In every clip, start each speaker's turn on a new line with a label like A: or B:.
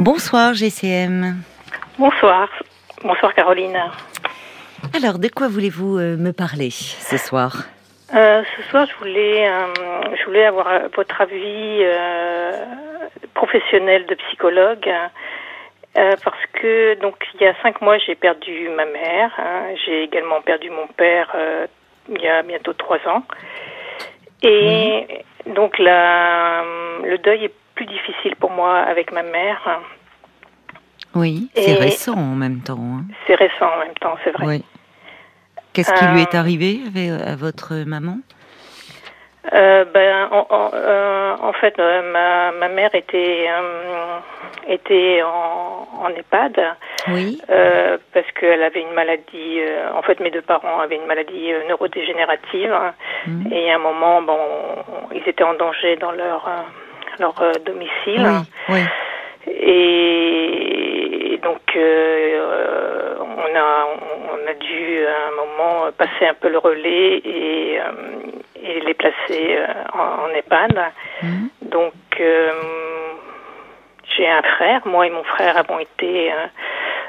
A: Bonsoir GCM.
B: Bonsoir. Bonsoir Caroline.
A: Alors, de quoi voulez-vous euh, me parler ce soir?
B: Euh, ce soir, je voulais, euh, je voulais avoir votre avis euh, professionnel de psychologue. parce que donc il y a cinq mois j'ai perdu ma mère, hein. j'ai également perdu mon père il y a bientôt trois ans, et donc la, le deuil est plus difficile pour moi avec ma mère.
A: Oui, c'est récent en même temps. hein.
B: C'est récent en même temps, c'est vrai.
A: Oui. Qu'est-ce qui lui est
B: Euh,
A: arrivé avec- à votre maman?
B: Euh, ben, en, en- euh, en fait, euh, ma, ma mère était euh, était en, en EHPAD
A: Oui.
B: euh, parce qu'elle avait une maladie. euh, en fait, mes deux parents avaient une maladie euh, neurodégénérative
A: Mhm.
B: et à un moment, bon, ils étaient en danger dans leur euh, leur euh, domicile.
A: Oui, oui.
B: Et donc, euh, on, a, on a dû à un moment passer un peu le relais et, euh, et les placer euh, en, en EHPAD.
A: Mhm.
B: Donc, euh, j'ai un frère. Moi et mon frère avons été, euh,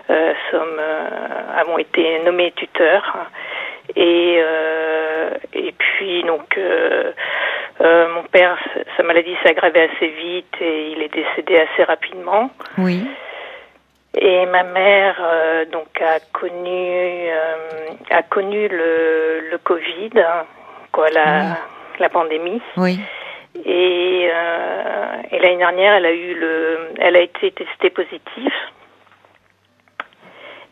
B: euh, sommes, euh, avons été nommés tuteurs. Et, euh, et puis, donc, euh, mon père, sa maladie s'est aggravée assez vite et il est décédé assez rapidement.
A: Oui.
B: Et ma mère euh, donc a connu euh, a connu le, le Covid, hein, quoi, la, la pandémie.
A: Oui.
B: Et, et l'année dernière, elle a eu le, elle a été testée positive.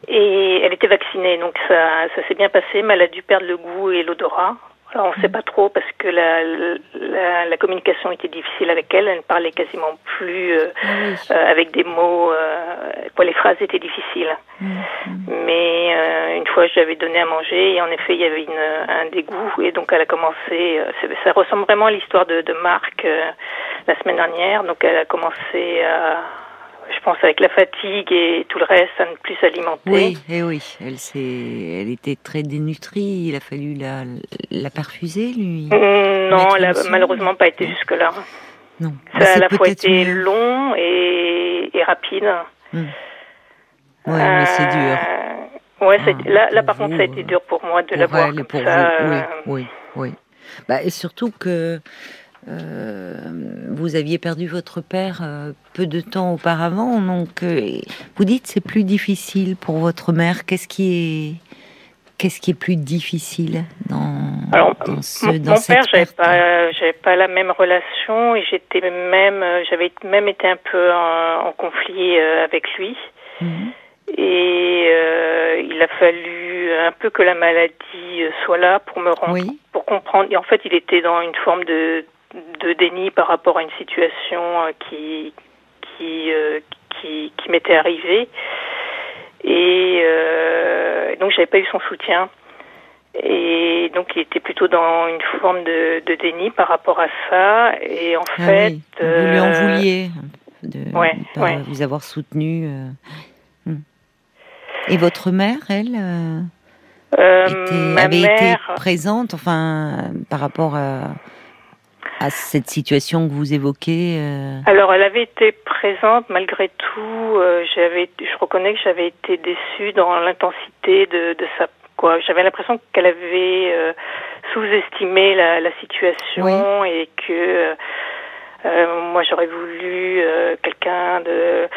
B: Et elle était vaccinée, donc ça, ça s'est bien passé, mais elle a dû perdre le goût et l'odorat. Alors on ne sait pas trop parce que la, la, la communication était difficile avec elle. Elle ne parlait quasiment plus euh, euh, avec des mots. Euh, quoi, les phrases étaient difficiles. Mais euh, une fois, je lui avais donné à manger et en effet, il y avait une, un dégoût et donc elle a commencé. euh, ça ressemble vraiment à l'histoire de, de Marc euh, la semaine dernière. Donc elle a commencé à, je pense, avec la fatigue et tout le reste, à ne plus s'alimenter.
A: Oui, et oui. Elle, s'est- elle était très dénutrie. Il a fallu la, la perfuser, lui.
B: Mm, Non, elle a
A: une sonde.
B: malheureusement pas été jusque-là.
A: Non.
B: Ça a à
A: c'est
B: la fois été
A: mieux.
B: long et, et rapide.
A: Ouais, mais c'est dur.
B: Euh, Ouais, c'est-
A: Ah,
B: là, là par contre, ça a été
A: euh,
B: dur pour moi de la
A: et
B: comme
A: pour
B: ça.
A: vous. Oui, oui, oui. Bah, et surtout que vous aviez perdu votre père euh, peu de temps auparavant, donc euh, vous dites c'est plus difficile pour votre mère. Qu'est-ce qui est qu'est-ce qui est plus difficile dans,
B: Alors,
A: dans ce
B: Mon,
A: dans
B: mon
A: cette
B: père, j'avais pas, j'avais pas la même relation et j'étais même, euh, j'avais même été un peu en, en conflit euh, avec lui.
A: Mhm.
B: Et euh, il a fallu un peu que la maladie euh, soit là pour me rendre,
A: Oui.
B: pour comprendre. Et en fait, il était dans une forme de, de déni par rapport à une situation euh, qui, qui, euh, qui, qui m'était arrivée. Et euh, donc, j'avais pas eu son soutien. Et donc, il était plutôt dans une forme de, de déni par rapport à ça. Et en
A: Ah
B: fait,
A: oui, vous lui en
B: euh,
A: vouliez de
B: ouais,
A: pas
B: ouais.
A: vous avoir soutenu. Hmm. Et votre mère, elle, euh,
B: euh,
A: était-
B: ma
A: avait
B: mère,
A: été présente, enfin, par rapport à, à cette situation que vous évoquez. euh,
B: Alors, elle avait été présente malgré tout. euh, j'avais, je reconnais que j'avais été déçue dans l'intensité de, de sa. Quoi, j'avais l'impression qu'elle avait euh, sous-estimé la, la situation et que euh, euh, moi j'aurais voulu euh, quelqu'un de.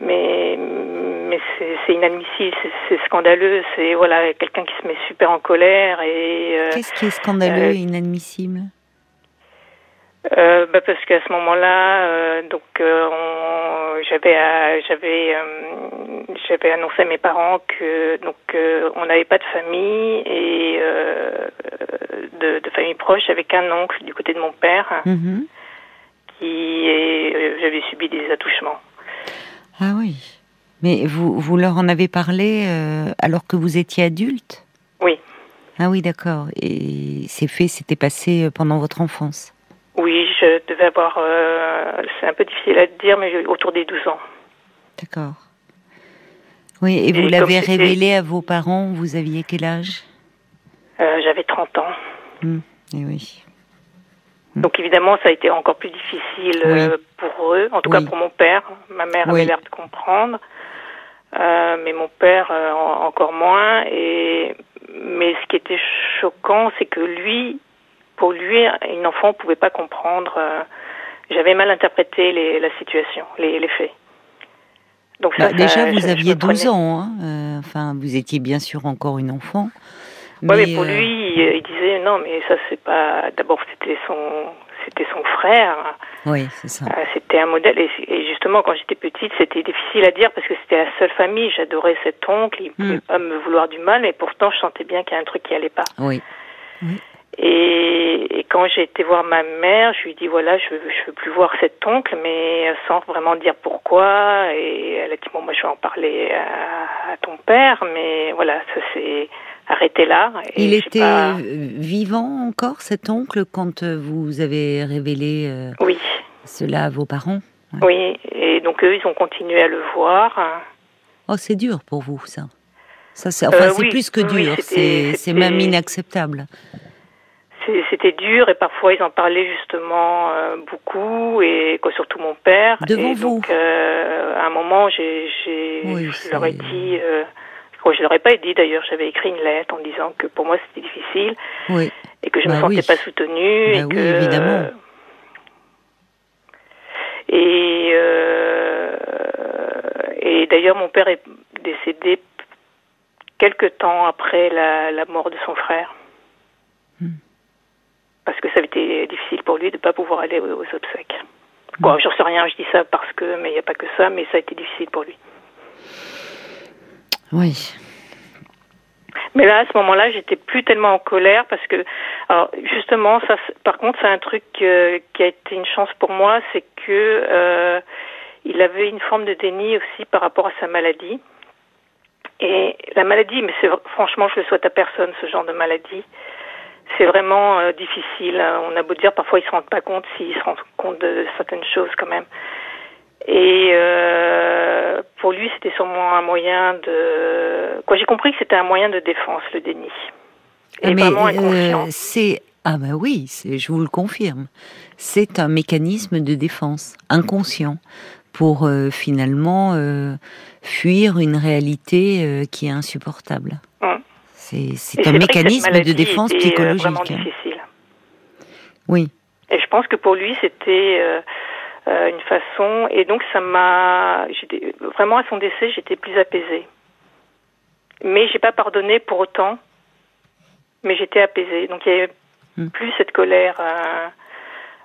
B: Mais mais c'est, c'est inadmissible, c'est, c'est scandaleux. C'est voilà quelqu'un qui se met super en colère et. euh,
A: Qu'est-ce qui est scandaleux et inadmissible?
B: Euh, bah parce qu'à ce moment-là, euh, donc euh, j'avais euh, j'avais j'avais annoncé à mes parents que donc on n'avait pas de famille et de, de famille proche avec un oncle du côté de mon père
A: Mhm.
B: qui j'avais subi des attouchements.
A: Ah oui. Mais vous, vous leur en avez parlé alors que vous étiez adulte?
B: Oui,
A: Ah oui, d'accord. Et ces faits s'étaient passés pendant votre enfance?
B: Oui, je devais avoir euh, c'est un peu difficile à dire mais autour des 12 ans.
A: D'accord. Oui, et vous
B: Et
A: l'avez révélé à vos parents, vous aviez quel âge?
B: Euh, j'avais 30 ans.
A: Hmm, Eh oui.
B: Mm. Donc évidemment, ça a été encore plus difficile euh, pour eux, en tout cas pour mon père. Ma mère avait l'air de comprendre, mais mon père encore moins. Et mais ce qui était choquant, c'est que lui, pour lui, une enfant ne pouvait pas comprendre. J'avais mal interprété les, la situation, les, les faits.
A: Donc bah, déjà, vous aviez 12 ans. Hein enfin, vous étiez bien sûr encore une enfant.
B: Ouais, mais pour lui, il disait non, mais ça c'est pas. D'abord, c'était son, c'était son frère.
A: Oui, c'est ça.
B: Euh, c'était un modèle. Et, justement, quand j'étais petite, c'était difficile à dire parce que c'était la seule famille. J'adorais cet oncle. Il ne pouvait hmm. pas me vouloir du mal. Et pourtant, je sentais bien qu'il y a un truc qui allait pas.
A: Oui.
B: Et, quand j'ai été voir ma mère, je lui ai dit voilà, je je veux plus voir cet oncle, mais sans vraiment dire pourquoi. Et elle a dit bon, moi je vais en parler à, à ton père, mais voilà, ça c'est arrêté là.
A: Il était euh, vivant encore, cet oncle, quand euh, vous avez révélé euh,
B: oui.
A: cela à vos parents
B: Oui, et donc eux, ils ont continué à le voir.
A: Oh, c'est dur pour vous, ça. ça c'est enfin, c'est plus que dur, c'est même inacceptable.
B: C'était dur et parfois ils en parlaient justement beaucoup et quoi, surtout mon père.
A: Devant vous.
B: Donc, à un moment, j'ai, je leur ai dit je ne l'aurais pas dit d'ailleurs, j'avais écrit une lettre en disant que pour moi c'était difficile
A: oui.
B: et que je ne me bah sentais pas soutenue.
A: Bah et oui, évidemment.
B: Et, euh, et d'ailleurs, mon père est décédé quelque temps après la, mort de son frère. Parce que ça avait été difficile pour lui de ne pas pouvoir aller aux, obsèques. Quoi, j'en sais rien, je dis ça parce que, mais il n'y a pas que ça, mais ça a été difficile pour lui.
A: Oui.
B: Mais là, à ce moment-là, j'étais plus tellement en colère parce que, alors justement, ça, par contre, c'est un truc euh, qui a été une chance pour moi, c'est que euh, il avait une forme de déni aussi par rapport à sa maladie. Et la maladie, mais c'est franchement, je le souhaite à personne ce genre de maladie. C'est vraiment euh, difficile. On a beau dire, parfois ils se rendent pas compte s'ils se rendent compte de certaines choses quand même. Et euh, pour lui, c'était sûrement un moyen de. Quoi, j'ai compris que c'était un moyen de défense, le déni.
A: Et Mais euh, c'est ah ben oui, je vous le confirme. C'est un mécanisme de défense inconscient pour euh, finalement euh, fuir une réalité euh, qui est insupportable. Hum. C'est un mécanisme de défense psychologique. Vraiment
B: difficile.
A: Oui.
B: Et je pense que pour lui, c'était euh, une façon. Et donc ça m'a, vraiment à son décès, j'étais plus apaisée. Mais j'ai pas pardonné pour autant. Mais j'étais apaisée. Donc il y avait hmm. plus cette colère, euh,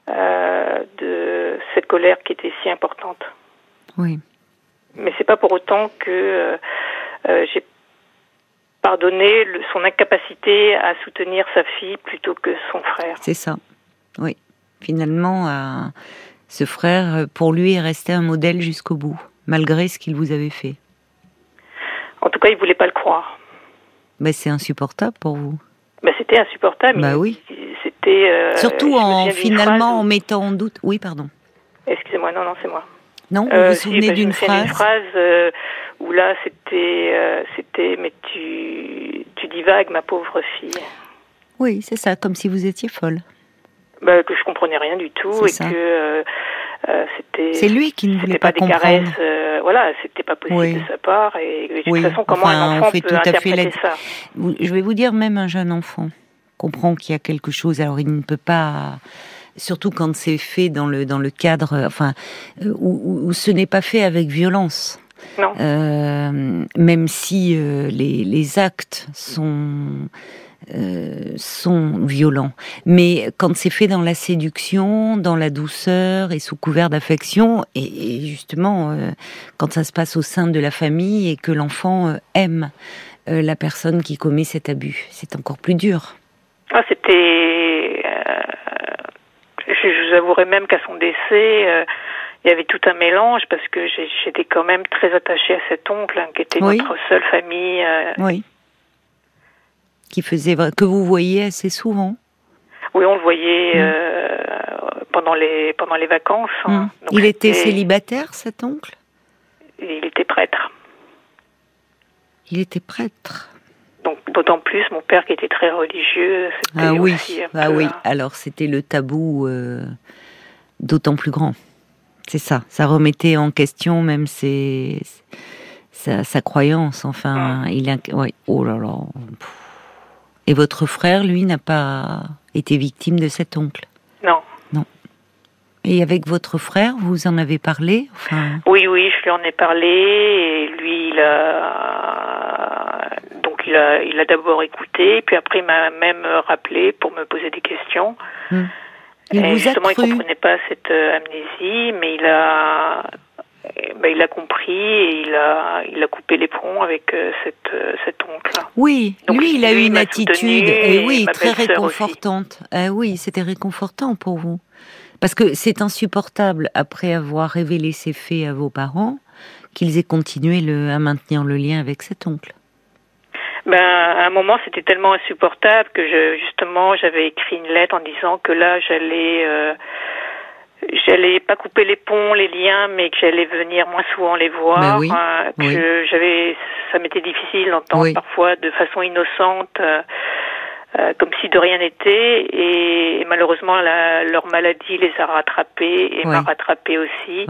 B: euh, de cette colère qui était si importante.
A: Oui.
B: Mais c'est pas pour autant que j'ai pardonné son incapacité à soutenir sa fille plutôt que son frère.
A: C'est ça. Oui. Finalement, à ce frère, euh, pour lui, est resté un modèle jusqu'au bout, malgré ce qu'il vous avait fait.
B: En tout cas, il voulait pas le croire.
A: Mais c'est insupportable pour vous.
B: Bah, c'était insupportable.
A: Bah oui.
B: C'était. Euh,
A: Surtout en finalement en mettant en doute. Oui, pardon.
B: Excusez-moi, non, non, c'est moi.
A: Non, vous vous euh, souvenez bah, d'une phrase.
B: Une phrase où là, c'était, c'était, mais tu, tu divagues, ma pauvre fille.
A: Oui, c'est ça, comme si vous étiez folle
B: bah, que je comprenais rien du tout et que euh, euh, c'était.
A: C'est lui qui ne voulait pas,
B: des
A: comprendre.
B: caresses, euh, voilà, c'était pas possible de sa part et de toute façon comment un enfant peut tout interpréter ça
A: Je vais vous dire même un jeune enfant comprend qu'il y a quelque chose. Alors il ne peut pas surtout quand c'est fait dans le dans le cadre, enfin, où, où ce n'est pas fait avec violence.
B: Non.
A: Euh, même si euh, les, les, actes sont euh, sont violents. Mais quand c'est fait dans la séduction, dans la douceur et sous couvert d'affection, et, justement euh, quand ça se passe au sein de la famille et que l'enfant aime la personne qui commet cet abus, c'est encore plus dur.
B: Ah, c'était. je vous avouerai même qu'à son décès il y avait tout un mélange parce que j'étais quand même très attachée à cet oncle hein, qui était notre seule famille.
A: oui qui faisait que vous voyez assez souvent.
B: Oui, on le voyait mm. euh, pendant les pendant les vacances. Hein.
A: Mm. il était célibataire, cet oncle?
B: Il était prêtre.
A: Il était prêtre.
B: donc d'autant plus mon père qui était très religieux.
A: Ah oui, ah oui. Alors c'était le tabou d'autant plus grand. C'est ça. Ça remettait en question même ses, sa, croyance. Enfin, il a, Oh là là. Et votre frère, lui, n'a pas été victime de cet oncle?
B: Non.
A: Non. Et avec votre frère, vous en avez parlé?
B: Enfin... Oui, oui, je lui en ai parlé. Et lui, il a donc il a, il a d'abord écouté, puis après il m'a même rappelé pour me poser des questions. Hmm. Il et justement, il comprenait pas cette euh, amnésie, mais il a, ben, il a compris et il a, il a coupé les ponts avec euh, cette, euh, cet oncle.
A: Oui, lui, il a eu une attitude, et oui, très réconfortante. Ah oui, c'était réconfortant pour vous, parce que c'est insupportable après avoir révélé ces faits à vos parents qu'ils aient continué le, à maintenir le lien avec cet oncle
B: ben, à un moment, c'était tellement insupportable que je, justement, j'avais écrit une lettre en disant que là, j'allais, euh, j'allais pas couper les ponts, les liens, mais que j'allais venir moins souvent les voir. Ben
A: oui,
B: hein, que j'avais, ça m'était difficile d'entendre parfois de façon innocente. Euh, euh, comme si de rien n'était et, malheureusement la, leur maladie les a rattrapés et m'a rattrapé aussi.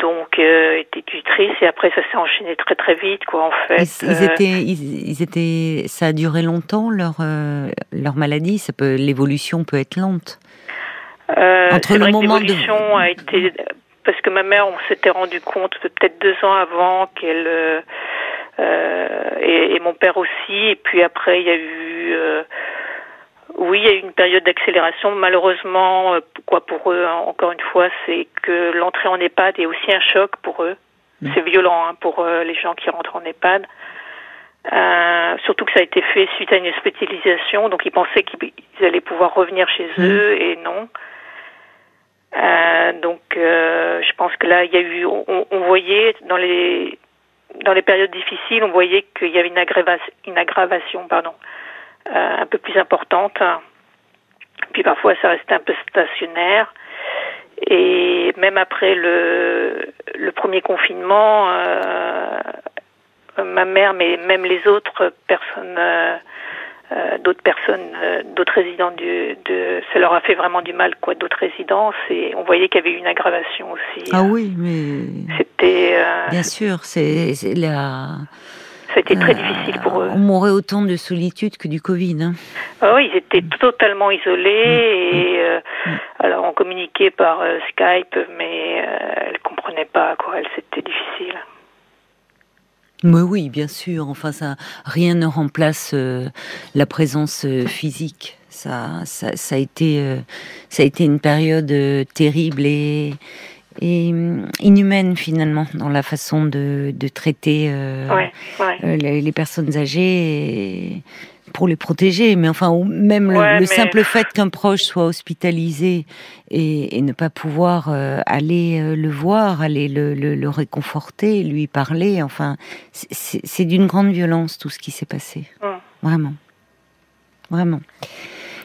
B: Donc euh, été tutrice et après ça s'est enchaîné très très vite quoi en fait.
A: Ils, euh. étaient, ils, étaient, ça a duré longtemps leur euh, leur maladie? Ça peut, l'évolution peut être lente.
B: Entre le moment a été parce que ma mère, on s'était rendu compte peut-être deux ans avant qu'elle et, et, mon père aussi. Et puis après il y a eu oui, il y a eu une période d'accélération. Malheureusement, euh, quoi pour eux, hein, encore une fois, c'est que l'entrée en EHPAD est aussi un choc pour eux. Mmh. C'est violent hein, pour euh, les gens qui rentrent en EHPAD. Euh, surtout que ça a été fait suite à une hospitalisation, donc ils pensaient qu'ils allaient pouvoir revenir chez mmh. eux et non. Euh, donc, euh, je pense que là, il y a eu, on, on, voyait dans les dans les périodes difficiles, on voyait qu'il y avait une aggravation, une aggravation, pardon, un peu plus importante. Puis parfois ça restait un peu stationnaire. Et même après le, le premier confinement, euh, ma mère, mais même les autres personnes, euh, euh d'autres personnes, euh, d'autres résidents du, de, ça leur a fait vraiment du mal, quoi, d'autres résidences. Et on voyait qu'il y avait eu une aggravation aussi.
A: Ah oui, mais
B: c'était.
A: Bien sûr, c'est la
B: c'était très difficile pour eux.
A: On mourait autant de solitude que du Covid. Hein.
B: Ah oui, ils étaient mm. totalement isolés mm. et euh, mm. alors on communiquait par euh, Skype, mais euh, elles comprenaient pas quoi. Elles c'était difficile.
A: Mais oui, bien sûr. Enfin, ça, rien ne remplace la présence physique. Ça, ça, ça, a été, ça a été une période terrible et et hum, inhumaine finalement dans la façon de, de traiter euh, euh, les, personnes âgées pour les protéger. Mais enfin, même le, simple fait qu'un proche soit hospitalisé et, et ne pas pouvoir euh, aller le voir, aller le, le, le, réconforter, lui parler, enfin, c'est d'une grande violence tout ce qui s'est passé. Vraiment. Vraiment.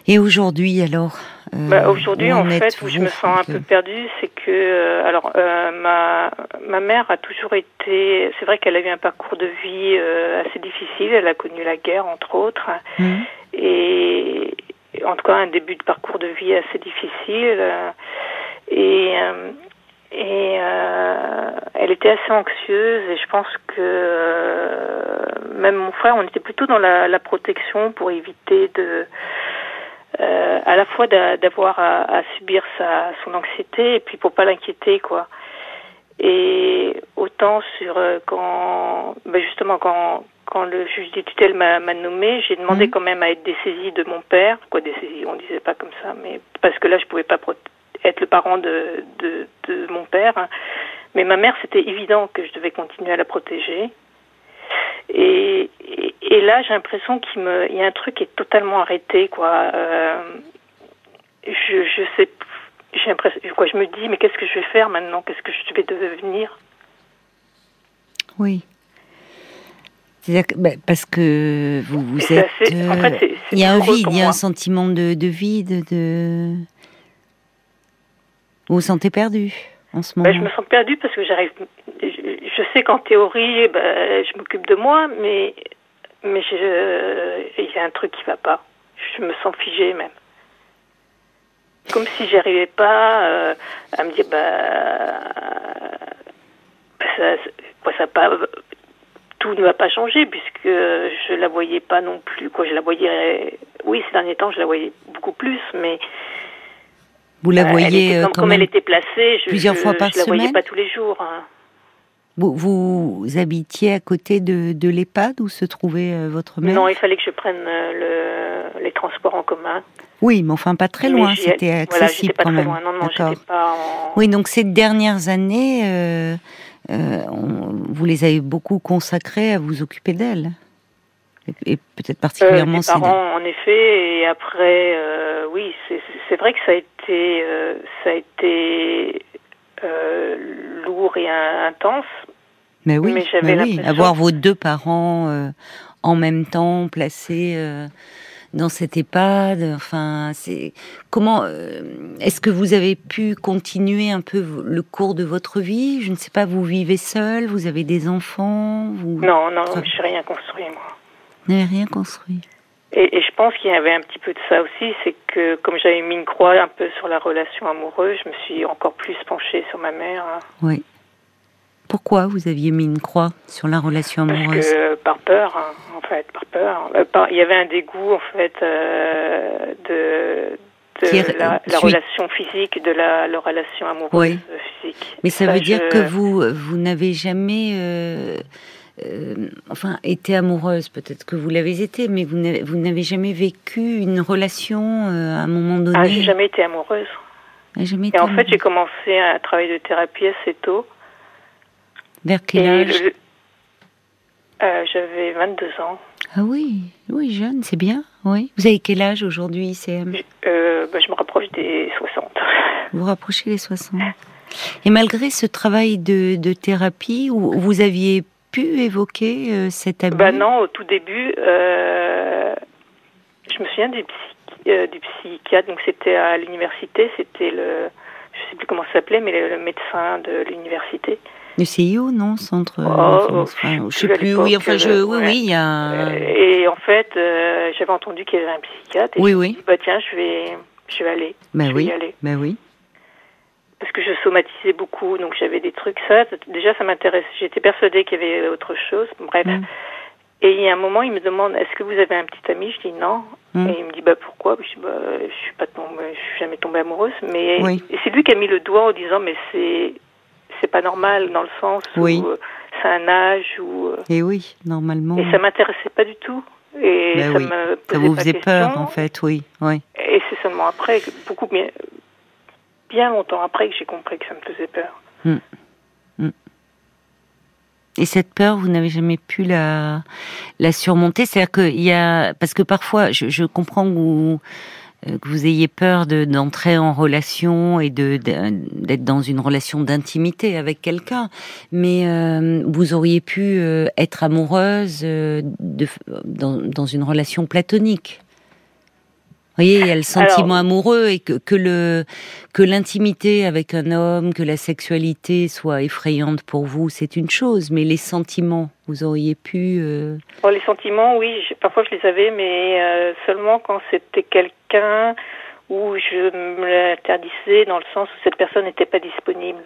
A: Et aujourd'hui, alors
B: euh, bah, Aujourd'hui, en fait, où je me sens un peu perdue, c'est que, euh, alors, euh, ma, ma mère a toujours été. C'est vrai qu'elle a eu un parcours de vie assez difficile. Elle a connu la guerre, entre autres. Mmh. Et en tout cas, un début de parcours de vie assez difficile. et. et elle était assez anxieuse et je pense que même mon frère, on était plutôt dans la, la protection pour éviter de euh, à la fois d'avoir à, subir sa, son anxiété et puis pour pas l'inquiéter quoi. Et autant sur euh, quand ben justement quand quand le juge des tutelles m'a nommé, j'ai demandé mhm. quand même à être dessaisie de mon père, quoi dessaisie, on disait pas comme ça, mais parce que là je pouvais pas être le parent de, de, de mon père. Mais ma mère, c'était évident que je devais continuer à la protéger. Et, et, là, j'ai l'impression qu'il me, il y a un truc qui est totalement arrêté, quoi. Euh, je, je sais, j'ai l'impression, quoi, je me dis, mais qu'est-ce que je vais faire maintenant? Qu'est-ce que je vais devenir?
A: Oui. Que, bah, parce que vous, vous êtes. en fait, euh, il y a un vide, il y a un sentiment de, de vide, de. Vous vous sentez perdu en ce moment.
B: Ben, je me sens perdue parce que j'arrive je sais qu'en théorie, ben, je m'occupe de moi, mais mais il y a un truc qui va pas. Je me sens figée même. Comme si j'arrivais pas euh, à me dire, bah, ça, quoi, ça pas, tout ne va pas changer puisque je la voyais pas non plus. Quoi, je la voyais, oui, ces derniers temps, je la voyais beaucoup plus, mais
A: vous la voyez
B: comme, comme elle était placée, je,
A: plusieurs fois par
B: je la voyais pas tous les jours. Hein.
A: Vous, vous, habitiez à côté de, de l'EHPAD où se trouvait euh, votre mère?
B: Non, il fallait que je prenne euh, le, les transports en commun.
A: Oui, mais enfin pas très loin, c'était accessible
B: pas
A: quand
B: très
A: même.
B: Loin. Non, non, pas en...
A: Oui, donc ces dernières années, euh, euh, vous les avez beaucoup consacrées à vous occuper d'elle. Et, peut-être particulièrement
B: mes parents, en effet, et après, oui, c'est vrai que ça a été, ça a été lourd et intense.
A: Mais oui, mais oui. avoir vos deux parents euh, en même temps placés euh, dans cette EHPAD, enfin, c'est comment euh, est-ce que vous avez pu continuer un peu le cours de votre vie? Je ne sais pas, vous vivez seul, vous avez des enfants vous...
B: Non, non, je n'ai rien construit moi.
A: Vous n'avez rien construit?
B: Et, et, je pense qu'il y avait un petit peu de ça aussi, c'est que comme j'avais mis une croix un peu sur la relation amoureuse, je me suis encore plus penchée sur ma mère. Hein.
A: Oui. Pourquoi vous aviez mis une croix sur la relation amoureuse
B: Parce que par peur, hein, en fait, par peur. Euh, il y avait un dégoût en fait euh, de, de la, relation physique, de la, relation amoureuse oui. physique.
A: Mais ça, veut dire que vous vous n'avez jamais euh, enfin été amoureuse. Peut-être que vous l'avez été, mais vous n'avez jamais vécu une relation à un moment donné.
B: Ah, j'ai jamais été amoureuse.
A: Jamais
B: Et en fait, j'ai commencé un travail de thérapie assez tôt.
A: Vers quel âge
B: euh, J'avais 22 ans.
A: Ah oui, oui, jeune, c'est bien. Oui. Vous avez quel âge aujourd'hui, ICM
B: euh, bah, Je me rapproche des 60.
A: Vous, rapprochez des 60. Et malgré ce travail de, de thérapie, où vous aviez pu évoquer euh, cet abus?
B: Bah Non, au tout début, euh, je me souviens du, psy, du psychiatre, donc c'était à l'université, c'était le, je ne sais plus comment ça s'appelait, mais le médecin de l'université.
A: Le CIO, non Centre. Oh, enfin, je sais plus. Oui, enfin, je, oui, oui, il y a.
B: Et en fait, euh, j'avais entendu qu'il y avait un psychiatre. Et
A: oui,
B: je
A: oui.
B: Me dit, bah tiens, je vais, je vais aller.
A: Ben
B: je
A: oui.
B: Vais y aller.
A: Ben oui.
B: Parce que je somatisais beaucoup, donc j'avais des trucs. Ça, déjà, ça m'intéresse. J'étais persuadée qu'il y avait autre chose. Bref. Mm. Et il y a un moment, il me demande Est-ce que vous avez un petit ami? Je dis non. Mm. Et il me dit bah pourquoi? Je dis bah je suis pas tombée, je suis jamais tombée amoureuse. Mais
A: oui.
B: et c'est lui qui a mis le doigt en disant mais c'est c'est pas normal dans le sens où euh, c'est un âge où. Euh,
A: et oui, normalement.
B: Et ça m'intéressait pas du tout. Et
A: ben
B: ça
A: oui.
B: me
A: Ça vous faisait peur, en fait, oui, oui.
B: Et c'est seulement après, beaucoup bien, bien longtemps après, que j'ai compris que ça me faisait peur.
A: Hum. Hum. Et cette peur, vous n'avez jamais pu la, la surmonter? C'est-à-dire qu'il y a... Parce que parfois, je, je comprends euh, que vous ayez peur d'entrer en relation et de d'être dans une relation d'intimité avec quelqu'un, mais euh, vous auriez pu euh, être amoureuse de, dans, dans une relation platonique voyez, il y a le sentiment amoureux et que, que le que l'intimité avec un homme, que la sexualité soit effrayante pour vous, c'est une chose, mais les sentiments, vous auriez pu. Euh...
B: Bon, les sentiments, oui, parfois je les avais, mais euh, seulement quand c'était quelqu'un où je me l'interdisais dans le sens où cette personne n'était pas disponible.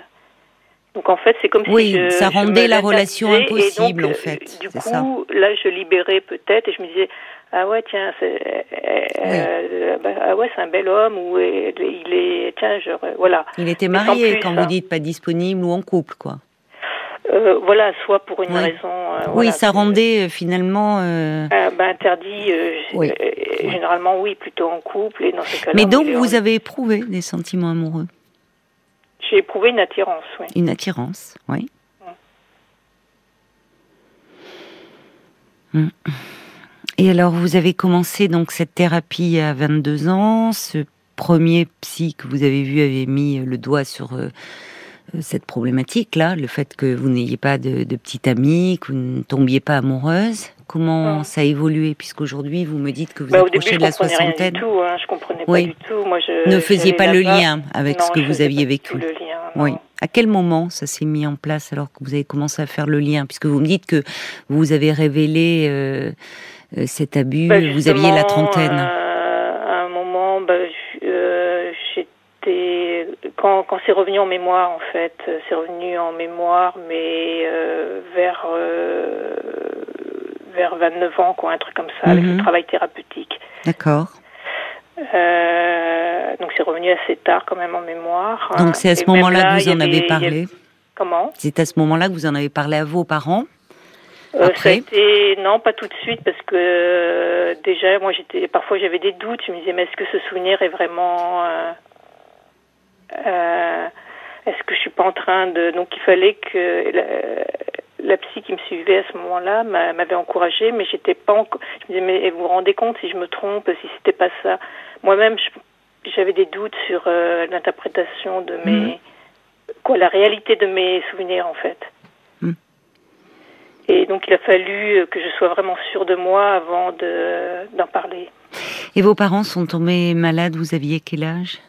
B: Donc en fait, c'est comme
A: oui,
B: si je,
A: ça rendait la relation impossible
B: donc,
A: en fait.
B: Du coup,
A: ça.
B: là, je libérais peut-être et je me disais ah ouais tiens c'est euh, bah, ah ouais c'est un bel homme ou il est tiens je voilà.
A: Il était marié quand vous dites pas disponible ou en couple quoi.
B: Euh, voilà, soit pour une
A: oui.
B: raison. Euh,
A: oui,
B: voilà,
A: ça rendait finalement. Euh...
B: bah, interdit.
A: Oui.
B: Généralement, oui, plutôt en couple et dans ce.
A: Mais donc, vous avez éprouvé des sentiments amoureux?
B: J'ai éprouvé une attirance, oui.
A: Une attirance, oui. Mm. Et alors, vous avez commencé donc cette thérapie à 22 ans. Ce premier psy que vous avez vu avait mis le doigt sur euh, cette problématique-là, le fait que vous n'ayez pas de, de petite amie, que vous ne tombiez pas amoureuse. Comment
B: Non.
A: ça a évolué? Puisqu'aujourd'hui, vous me dites que vous
B: Bah,
A: approchez
B: début,
A: de la
B: comprenais rien
A: soixantaine.
B: du tout. Hein, je comprenais
A: Oui.
B: pas du tout. Moi, je
A: Ne faisiez pas le lien avec
B: Non,
A: ce que vous aviez vécu.
B: Le lien, non.
A: Oui. À quel moment ça s'est mis en place alors que vous avez commencé à faire le lien? Puisque vous me dites que vous avez révélé euh, euh, cet abus,
B: Bah,
A: vous aviez la trentaine.
B: euh, à un moment, bah, euh, j'étais quand, quand c'est revenu en mémoire, en fait, euh, c'est revenu en mémoire, mais euh, vers euh, vers 29 ans, quoi, un truc comme ça, avec
A: Mhm.
B: le travail thérapeutique.
A: D'accord.
B: Euh, donc c'est revenu assez tard quand même en mémoire. hein.
A: Donc c'est à ce moment-là que vous en avez parlé.
B: Comment?
A: C'est à ce moment-là que vous en avez parlé à vos parents?
B: Euh, ça a été non pas tout de suite parce que euh, déjà moi j'étais parfois j'avais des doutes je me disais mais est-ce que ce souvenir est vraiment euh, euh, est-ce que je suis pas en train de donc il fallait que la, la psy qui me suivait à ce moment-là m'a- m'avait encouragée mais j'étais pas encore je me disais mais vous vous rendez compte si je me trompe si c'était pas ça? Moi-même j'avais des doutes sur euh, l'interprétation de mes
A: Mhm.
B: quoi la réalité de mes souvenirs en fait. Et donc il a fallu euh, que je sois vraiment sûre de moi avant de d'en parler.
A: Et vos parents sont tombés malades, vous aviez quel âge?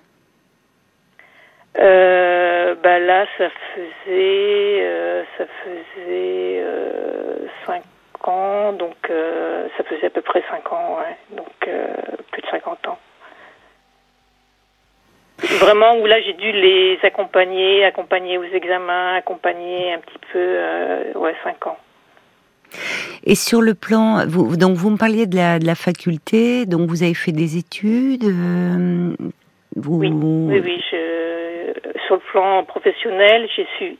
B: Euh, bah là, ça faisait euh, ça faisait euh, cinq ans, donc euh, ça faisait à peu près cinq ans, ouais. donc euh, plus de 50 ans. Vraiment où là j'ai dû les accompagner, accompagner aux examens, accompagner un petit peu, euh, ouais, cinq ans.
A: Et sur le plan, vous, donc vous me parliez de la, de la faculté, donc vous avez fait des études. euh, vous,
B: Oui, oui, oui. Je, sur le plan professionnel, j'ai su.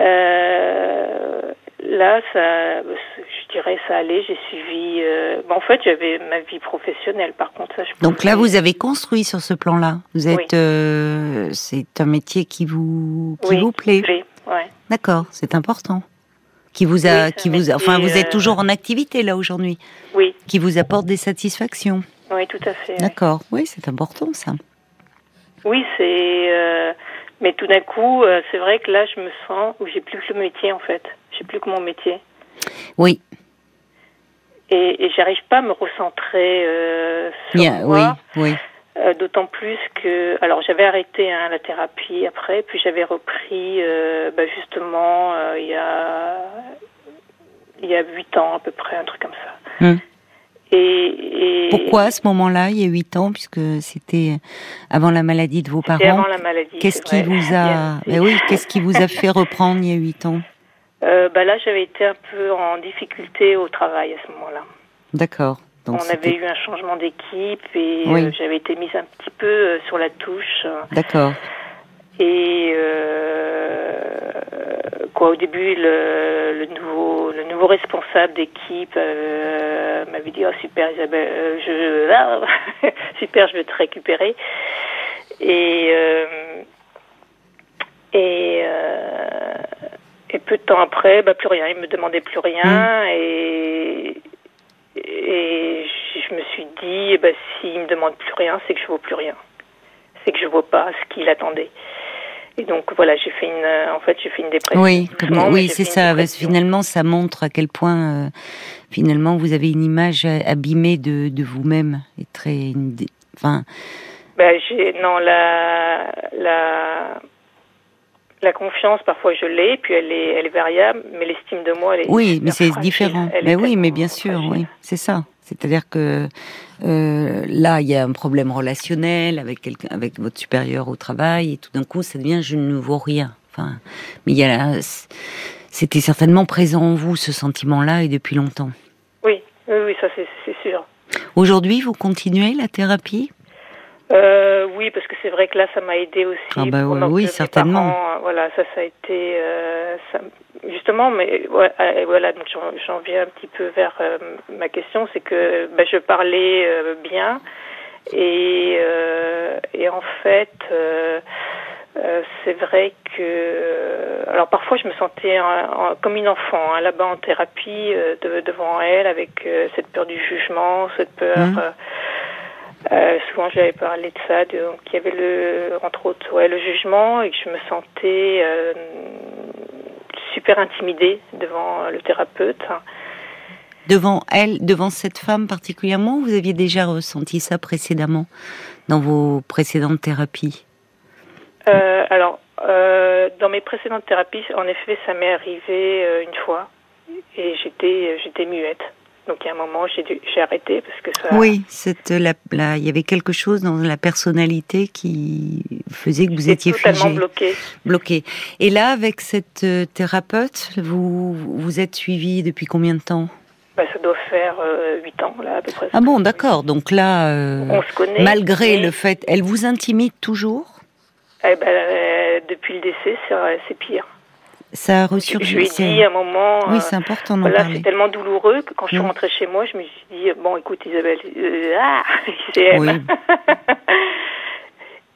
B: Euh, là, ça, je dirais, ça allait. J'ai suivi. euh, bon, en fait, j'avais ma vie professionnelle. Par contre, ça, je
A: Donc là, vous avez construit sur ce plan-là. Vous êtes,
B: Oui.
A: euh, c'est un métier qui vous, qui
B: Oui,
A: vous plaît.
B: plaît, ouais.
A: D'accord, c'est important. Qui vous a,
B: Oui,
A: qui vous, a- enfin, vous êtes
B: euh,
A: toujours en activité là aujourd'hui,
B: Oui,
A: qui vous apporte des satisfactions.
B: oui, tout à fait.
A: D'accord, oui, c'est important ça.
B: Oui, c'est. euh, mais tout d'un coup, euh, c'est vrai que là, je me sens où j'ai plus que le métier en fait. J'ai plus que mon métier.
A: Oui,
B: Et, et j'arrive pas à me recentrer sur
A: bien, oui,
B: moi.
A: oui.
B: Euh, D'autant plus que, alors j'avais arrêté hein, la thérapie après, puis j'avais repris euh, bah, justement euh, il y a il y a huit ans à peu près, un truc comme ça.
A: Hmm.
B: Et, et
A: Pourquoi à ce moment-là, il y a huit ans, puisque c'était avant la maladie de vos parents
B: avant la maladie.
A: Qu'est-ce qui vous a, ben oui, qu'est-ce qui vous a fait reprendre il y a huit ans
B: bah là, j'avais été un peu en difficulté au travail à ce moment-là.
A: D'accord. Donc
B: On avait eu un changement d'équipe et
A: Oui.
B: euh, j'avais été mise un petit peu euh, sur la touche.
A: D'accord.
B: Et euh, quoi, au début, le, le nouveau, le nouveau responsable d'équipe m'avait dit oh, super Isabelle, je ah, super, je vais te récupérer. Et et et peu de temps après, bah plus rien. Il me demandait plus rien et et je me suis dit, eh ben, s'il me demande plus rien, c'est que je vaux plus rien. C'est que je vaux pas ce qu'il attendait. Et donc voilà, j'ai fait une, euh, en fait, j'ai fait une dépression.
A: Oui, comme- oui, c'est ça. Finalement, ça montre à quel point, euh, finalement, vous avez une image abîmée de, de vous-même et très, une enfin,
B: Ben, j'ai, non, la, la, la confiance, parfois je l'ai, puis elle est, elle est variable, mais l'estime de moi, elle est.
A: oui, mais c'est différent.
B: Elle
A: Mais oui, mais bien sûr,
B: fragile.
A: oui, c'est ça. C'est-à-dire que euh, là, il y a un problème relationnel avec quelqu'un, avec votre supérieur au travail, et tout d'un coup, ça devient je ne vaux rien. Enfin, mais il y a, c'était certainement présent en vous ce sentiment-là et depuis longtemps.
B: Oui, oui, oui, ça c'est, c'est sûr.
A: Aujourd'hui, vous continuez la thérapie?
B: Euh, oui, parce que c'est vrai que là, ça m'a aidé aussi.
A: Ah bah oui, certainement.
B: parents, euh, voilà, ça, ça a été, euh, ça- justement, mais ouais, euh, voilà, donc j'en, j'en viens un petit peu vers euh, ma question, c'est que bah, je parlais euh, bien et et en fait. euh, c'est vrai que alors parfois je me sentais en- en- comme une enfant hein, là-bas en thérapie euh, de- devant elle avec euh, cette peur du jugement, cette peur
A: Mhm.
B: Euh, souvent j'avais parlé de ça, de, donc il y avait le, entre autres, ouais, le jugement et que je me sentais euh, super intimidée devant le thérapeute.
A: Devant elle, devant cette femme particulièrement, vous aviez déjà ressenti ça précédemment dans vos précédentes thérapies?
B: Euh, alors dans mes précédentes thérapies, en effet, ça m'est arrivé une fois et j'étais j'étais muette. Donc il y a un moment, j'ai j'ai arrêté parce que ça.
A: Oui, cette, la, la, il y avait quelque chose dans la personnalité qui faisait que vous étiez
B: totalement
A: figé,
B: bloqué.
A: bloqué. Et là, avec cette euh, thérapeute, vous vous êtes suivi depuis combien de temps?
B: Bah, ça doit faire euh, huit ans là à peu près.
A: Ah bon, d'accord. Donc là, euh,
B: On se connaît.
A: malgré le fait, elle vous intimide toujours?
B: Eh ben, euh, depuis le décès, c'est c'est pire.
A: Ça a ressurgi.
B: je lui ai dit à un moment.
A: Oui,
B: euh,
A: c'est important d'en
B: Voilà, c'est tellement douloureux que quand je suis rentrée chez moi, je me suis dit bon, écoute Isabelle, euh, ah, ICM.
A: Oui.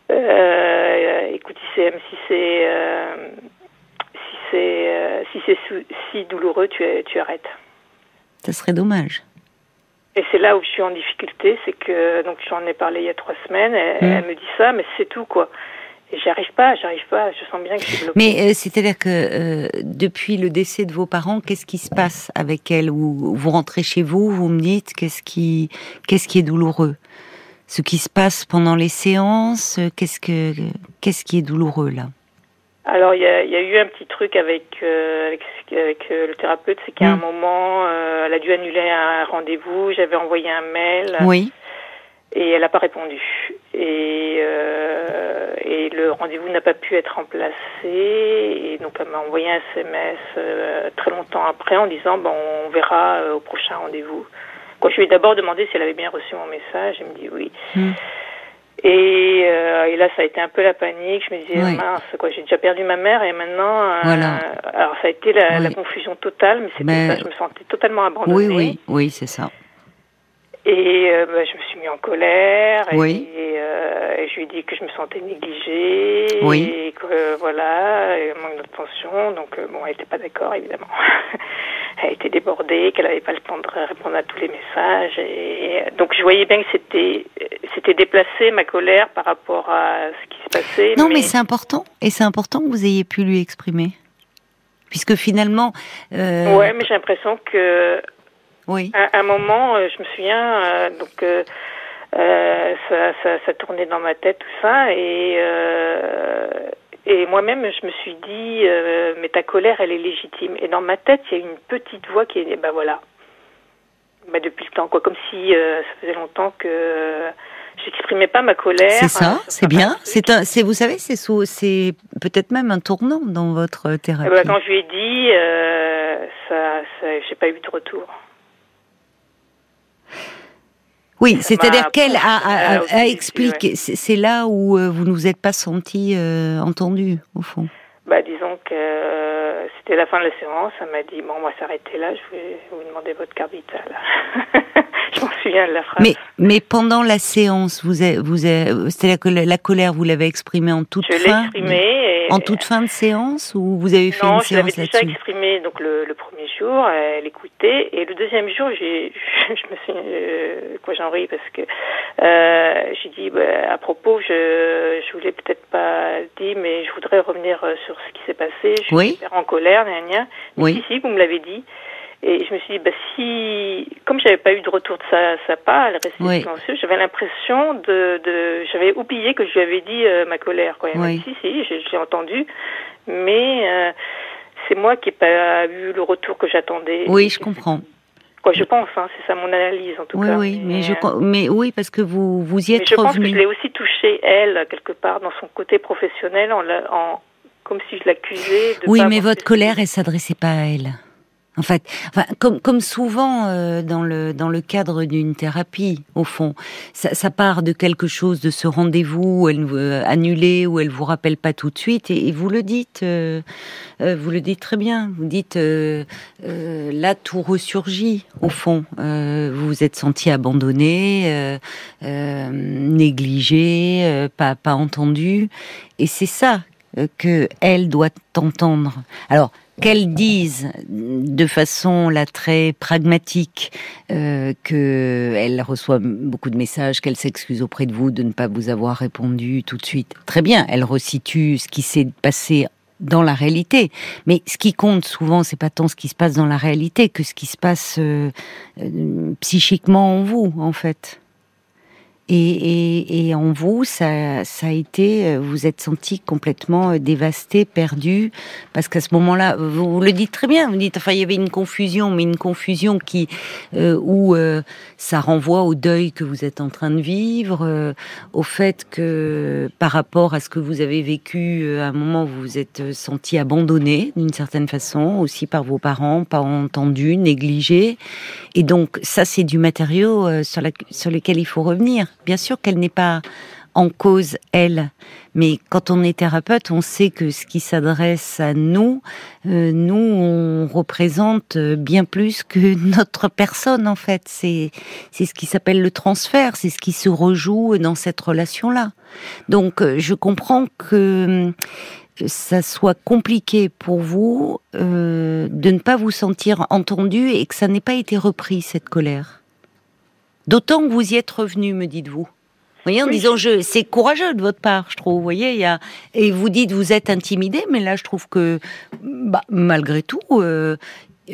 B: Euh, écoute ICM, si c'est euh, si c'est si c'est si douloureux, tu tu arrêtes.
A: Ça serait dommage.
B: Et c'est là où je suis en difficulté, c'est que donc j'en ai parlé il y a trois semaines. Elle,
A: Mm.
B: elle me dit ça, mais c'est tout quoi. Et j'y arrive pas, j'arrive pas. Je sens bien que je suis bloquée.
A: Mais euh, c'est-à-dire que euh, depuis le décès de vos parents, qu'est-ce qui se passe avec elle Ou vous rentrez chez vous, vous me dites qu'est-ce qui, qu'est-ce qui est douloureux? Ce qui se passe pendant les séances, euh, qu'est-ce que, qu'est-ce qui est douloureux là?
B: Alors il y a, il y a eu un petit truc avec euh, avec, avec, euh, le thérapeute, c'est qu'à un
A: Mm.
B: moment, euh, elle a dû annuler un rendez-vous. J'avais envoyé un mail.
A: Oui,
B: et elle n'a pas répondu. Et, et le rendez-vous n'a pas pu être remplacé. Et donc elle m'a envoyé un SMS euh, très longtemps après en disant bon, on verra euh, au prochain rendez-vous. Quand je lui ai d'abord demandé si elle avait bien reçu mon message, elle me dit oui.
A: Mm.
B: Et, euh, et là, ça a été un peu la panique. Je me disais,
A: Oui.
B: mince, quoi, j'ai déjà perdu ma mère et maintenant. euh,
A: Voilà.
B: alors, ça a été la,
A: Oui.
B: la confusion totale, mais
A: Mais-
B: ça. Je me sentais totalement abandonnée.
A: oui, oui, oui, c'est ça.
B: Et euh, bah, je me suis mis en colère et,
A: Oui.
B: euh, et je lui ai dit que je me sentais négligée
A: Oui.
B: et que euh, voilà, et manque d'attention. Donc euh, bon, elle n'était pas d'accord évidemment. elle était débordée, qu'elle n'avait pas le temps de répondre à tous les messages. Et donc je voyais bien que c'était c'était déplacé ma colère par rapport à ce qui se passait.
A: Non, mais, c'est important, et c'est important que vous ayez pu lui exprimer, puisque finalement, euh,
B: Ouais, mais j'ai l'impression que
A: oui,
B: À un moment, euh, je me souviens, euh, donc euh, ça, ça, ça tournait dans ma tête tout ça, et euh, et moi-même, je me suis dit, euh, mais ta colère, elle est légitime. Et dans ma tête, il y a une petite voix qui est, ben voilà, bah depuis le temps, quoi, comme si ça faisait longtemps que j'exprimais pas ma colère.
A: c'est ça, c'est bien. C'est un, c'est, vous savez, c'est sous, c'est peut-être même un tournant dans votre thérapie.
B: ben, quand je lui ai dit, ça, ça j'ai pas eu de retour.
A: Oui, c'est-à-dire qu'elle a, a- a-
B: poussé,
A: a
B: ouais.
A: expliqué. C'est c'est là où euh, vous ne vous êtes pas senti euh, entendu, au fond.
B: Bah, disons que euh, c'était la fin de la séance. Elle m'a dit Bon, on va s'arrêter là, je vais vous demander votre carte vitale. je m'en souviens de la phrase.
A: Mais, mais pendant la séance, vous, avez- vous, avez- c'est-à-dire que la, la colère, vous l'avez exprimée en toute
B: je l'ai
A: fin,
B: exprimée.
A: En toute fin de séance, ou vous avez fait
B: Non,
A: une
B: je l'avais
A: séance
B: déjà exprimée donc le, le premier jour, elle écoutait, et le deuxième jour, j'ai, je me suis, euh, quoi j'en ris parce que euh, j'ai dit bah, à propos, je, je voulais peut-être pas dire, mais je voudrais revenir euh, sur ce qui s'est passé. Je suis
A: Oui.
B: en colère, gna. Mais
A: Oui.
B: si, si, vous me l'avez dit. Et je me suis dit, bah, si, comme j'avais pas eu de retour de sa, sa part, elle restait
A: Oui.
B: silencieuse, j'avais l'impression de, de, j'avais oublié que je lui avais dit euh, ma colère, quoi. Elle
A: Oui.
B: dit, si, si, je, je l'ai entendu, mais euh, c'est moi qui n'ai pas eu le retour que j'attendais.
A: Oui, je comprends.
B: Quoi, je pense, hein, c'est ça mon analyse en tout
A: Oui,
B: cas.
A: oui, mais, je,
B: euh,
A: co- mais oui, parce que vous, vous y
B: mais
A: êtes
B: je pense que je l'ai aussi touchée, elle, quelque part, dans son côté professionnel, en, en comme si je l'accusais de
A: Oui,
B: pas
A: mais votre colère, elle s'adressait pas à elle. En fait, enfin, comme, comme souvent euh, dans le dans le cadre d'une thérapie, au fond, ça, ça part de quelque chose, de ce rendez-vous où elle veut annuler, où elle vous rappelle pas tout de suite, et, vous le dites, euh, euh, vous le dites très bien. Vous dites euh, euh, là tout ressurgit au fond. Euh, vous vous êtes senti abandonné, négligé, pas pas entendu, et c'est ça que elle doit entendre. Alors qu'elle dise de façon là très pragmatique euh, que elle reçoit beaucoup de messages, qu'elle s'excuse auprès de vous de ne pas vous avoir répondu tout de suite. Très bien, elle resitue ce qui s'est passé dans la réalité. Mais ce qui compte souvent, c'est pas tant ce qui se passe dans la réalité que ce qui se passe euh, euh, psychiquement en vous, en fait. Et, en vous, ça, ça a été, euh, vous êtes senti complètement euh, dévasté, perdu, parce qu'à ce moment-là, vous, le dites très bien, vous dites, enfin, il y avait une confusion, mais une confusion qui, euh, où ça renvoie au deuil que vous êtes en train de vivre, au fait que par rapport à ce que vous avez vécu, à un moment, vous vous êtes senti abandonné d'une certaine façon, aussi par vos parents, pas entendu, négligé, et donc ça, c'est du matériau sur, la, sur lequel il faut revenir Bien sûr qu'elle n'est pas en cause, elle. Mais quand on est thérapeute, on sait que ce qui s'adresse à nous, euh, nous, on représente bien plus que notre personne, en fait. C'est, ce qui s'appelle le transfert, c'est ce qui se rejoue dans cette relation-là. Donc, euh, je comprends que euh, ça soit compliqué pour vous de ne pas vous sentir entendu et que ça n'ait pas été repris, cette colère. D'autant que vous y êtes revenu, me dites-vous. Vous voyez, en disant, je, c'est courageux de votre part, je trouve. Vous voyez, y a, et vous dites, vous êtes intimidé, mais là, je trouve que, bah, malgré tout, euh,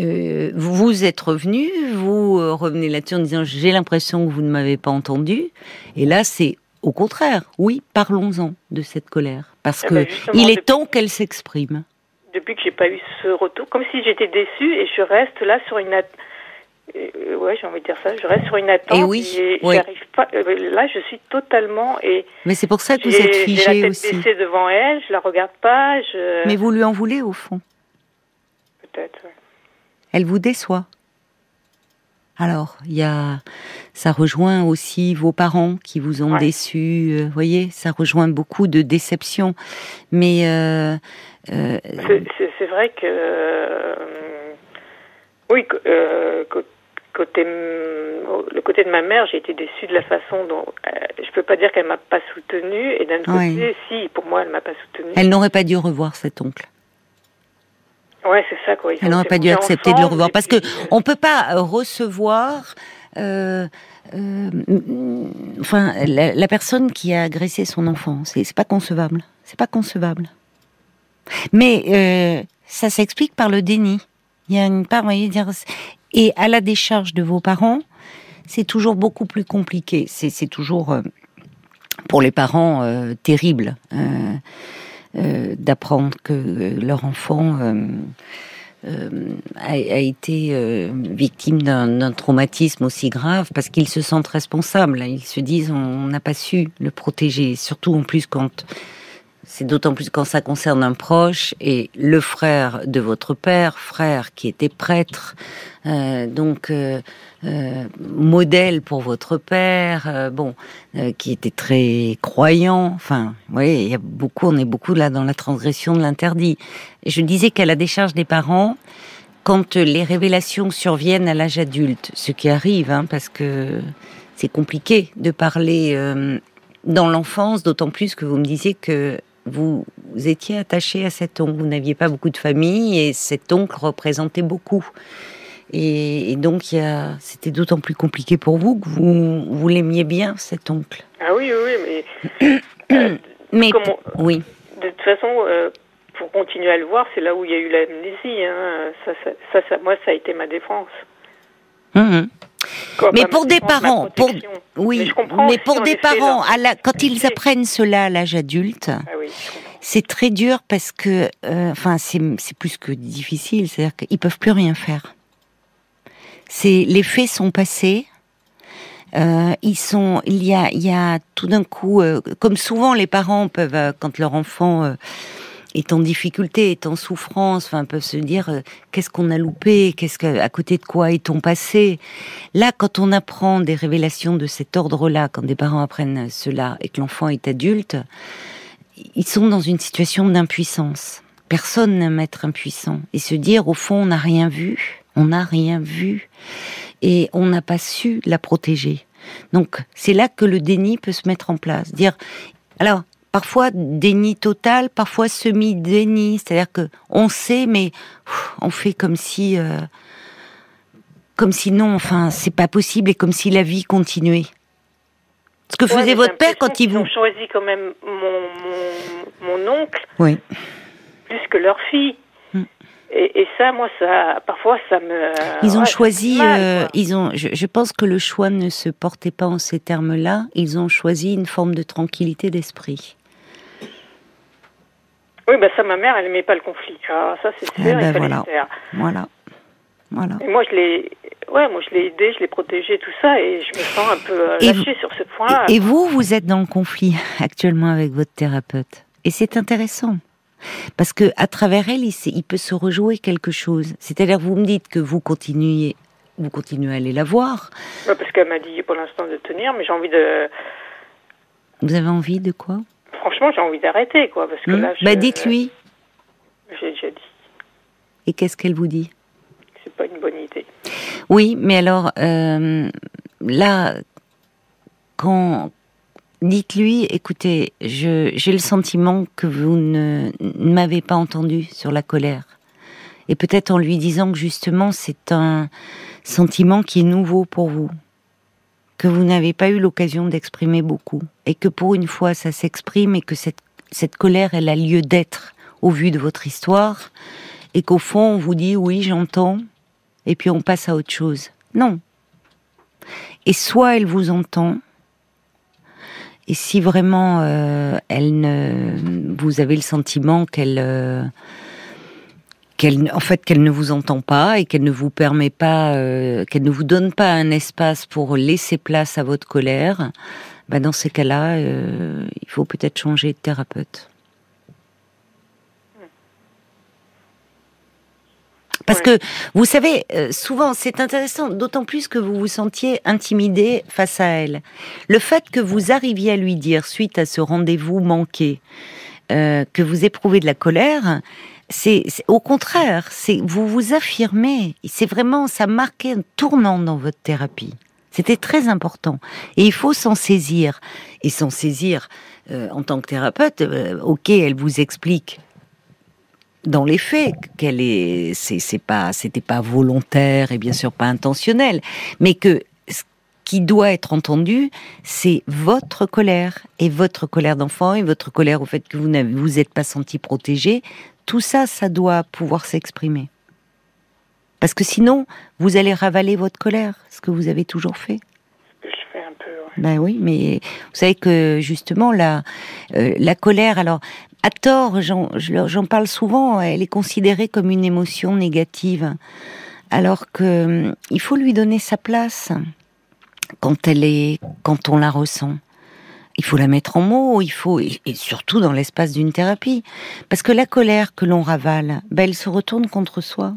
A: euh, vous êtes revenu, vous euh, revenez là-dessus en disant, j'ai l'impression que vous ne m'avez pas entendu. Et là, c'est au contraire, oui, parlons-en de cette colère, parce eh que ben, il est temps qu'elle s'exprime.
B: Depuis que j'ai pas eu ce retour, comme si j'étais déçue et je reste là sur une euh, ouais, j'ai envie de dire ça. Je reste sur une attente. Et oui, pas. Euh, là, je suis totalement et.
A: Mais c'est pour ça que vous êtes figé
B: la tête
A: aussi.
B: baissée devant elle, je la regarde pas. Je...
A: Mais vous lui en voulez au fond.
B: Peut-être.
A: Elle vous déçoit. Alors, il y a, ça rejoint aussi vos parents qui vous ont déçu. Vous voyez, ça rejoint beaucoup de déceptions. Mais euh,
B: euh c'est vrai que oui, euh, côté, le côté de ma mère, j'ai été déçue de la façon dont. Euh, je peux pas dire qu'elle m'a pas soutenue, et d'un côté, si, pour moi, elle m'a pas soutenue.
A: Elle n'aurait pas dû revoir cet oncle.
B: Ouais, c'est ça, quoi.
A: Elle n'aurait pas dû accepter de le revoir. Parce que on peut pas recevoir. Euh, enfin, la, personne qui a agressé son enfant, c'est pas concevable. C'est pas concevable. Mais ça s'explique par le déni. Il y a une part, voyez, dire, et à la décharge de vos parents, c'est toujours beaucoup plus compliqué. C'est toujours euh, pour les parents euh, terrible euh, d'apprendre que leur enfant a, été victime d'un traumatisme aussi grave parce qu'ils se sentent responsables. Ils se disent on n'a pas su le protéger, surtout en plus quand c'est d'autant plus quand ça concerne un proche et le frère de votre père, frère qui était prêtre, euh, donc euh, euh, modèle pour votre père, bon, qui était très croyant. Enfin, oui, il y a beaucoup, on est beaucoup là dans la transgression de l'interdit. Je disais qu'à la décharge des parents, quand les révélations surviennent à l'âge adulte, ce qui arrive, hein, parce que c'est compliqué de parler dans l'enfance, d'autant plus que vous me disiez que vous, étiez attaché à cet oncle. Vous n'aviez pas beaucoup de famille et cet oncle représentait beaucoup. Et, donc, c'était d'autant plus compliqué pour vous que vous, vous l'aimiez bien, cet oncle.
B: Ah oui, oui, mais.
A: Euh, mais oui.
B: De toute façon, euh, pour continuer à le voir, c'est là où il y a eu l'amnésie. Hein. Ça, ça, moi, ça a été ma défense.
A: Hum, mais pour des parents, pour, oui, mais pour des parents, à la, quand ils apprennent cela à l'âge adulte, ah c'est très dur parce que, euh, enfin, c'est plus que difficile, c'est-à-dire qu'ils peuvent plus rien faire. C'est les faits sont passés. Euh, ils sont, il y a, il y a tout d'un coup, euh, comme souvent les parents peuvent, quand leur enfant est en difficulté, est en souffrance, enfin peuvent se dire euh, qu'est-ce qu'on a loupé, qu'est-ce que, à côté de quoi est-on passé? Là, quand on apprend des révélations de cet ordre-là, quand des parents apprennent cela et que l'enfant est adulte, ils sont dans une situation d'impuissance. Personne n'aime être impuissant et se dire au fond on n'a rien vu, on n'a rien vu et on n'a pas su la protéger. Donc c'est là que le déni peut se mettre en place. Dire alors parfois déni total, parfois semi-déni, c'est-à-dire que on sait, mais on fait comme si, euh, comme si non, enfin, c'est pas possible et comme si la vie continuait. Ce que faisait votre père quand il vous.
B: ont choisi quand même mon, mon, oncle.
A: Oui.
B: Plus que leur fille. Hmm. Et, Et ça, moi, ça, parfois, ça me.
A: Ils ont choisi. euh, ils ont. Je, je, pense que le choix ne se portait pas en ces termes-là. Ils ont choisi une forme de tranquillité d'esprit.
B: Oui, bah ça, ma mère, elle n'aimait pas le conflit. Alors, ça, c'est sûr.
A: Eh ben,
B: il fallait
A: voilà.
B: le faire.
A: Voilà. Voilà.
B: Et moi, je l'ai. Ouais, moi, je l'ai aidé, je l'ai protégé, tout ça, et je me sens un peu euh, lâchée sur ce point-là.
A: Et, et vous, vous êtes dans le conflit actuellement avec votre thérapeute. Et c'est intéressant. Parce que à travers elle, il, il peut se rejouer quelque chose. C'est-à-dire, vous me dites que vous continuez, vous continuez à aller la voir.
B: Ouais, parce qu'elle m'a dit pour l'instant de tenir, mais j'ai envie de.
A: Vous avez envie de quoi?
B: Franchement, j'ai envie d'arrêter, quoi. Parce que
A: Hmm
B: là, je-
A: Bah, dites-lui.
B: J'ai déjà dit.
A: Et qu'est-ce qu'elle vous dit?
B: C'est pas une bonne idée.
A: Oui, mais alors euh, là, quand dites-lui, écoutez, je- j'ai le sentiment que vous ne, ne m'avez pas entendu sur la colère, et peut-être en lui disant que justement c'est un sentiment qui est nouveau pour vous, que vous n'avez pas eu l'occasion d'exprimer beaucoup, et que pour une fois ça s'exprime et que cette cette colère elle a lieu d'être au vu de votre histoire, et qu'au fond on vous dit oui j'entends, et puis on passe à autre chose. Non. Et soit elle vous entend, et si vraiment euh, elle ne, vous avez le sentiment qu'elle, euh, qu'elle, en fait, qu'elle ne vous entend pas et qu'elle ne vous permet pas, euh, qu'elle ne vous donne pas un espace pour laisser place à votre colère, bah dans ces cas-là, euh, il faut peut-être changer de thérapeute. Parce que vous savez, euh, souvent c'est intéressant, d'autant plus que vous vous sentiez intimidé face à elle. Le fait que vous arriviez à lui dire suite à ce rendez-vous manqué euh, que vous éprouvez de la colère, c'est au contraire, c'est vous vous affirmez. C'est vraiment ça marquait un tournant dans votre thérapie. C'était très important et il faut s'en saisir et s'en saisir euh, en tant que thérapeute. euh, ok, elle vous explique dans les faits qu'elle est c'est pas c'était pas volontaire et bien sûr pas intentionnel mais que ce qui doit être entendu c'est votre colère et votre colère d'enfant et votre colère au fait que vous n'avez vous êtes pas senti protégé tout ça ça doit pouvoir s'exprimer parce que sinon vous allez ravaler votre colère ce que vous avez toujours fait
B: je fais un peu. ouais.
A: ben oui, mais vous savez que justement la euh, la colère, alors à tort, j'en parle souvent, elle est considérée comme une émotion négative, alors que hum, il faut lui donner sa place quand elle est, quand on la ressent. Il faut la mettre en mots, il faut et, surtout dans l'espace d'une thérapie, parce que la colère que l'on ravale, ben elle se retourne contre soi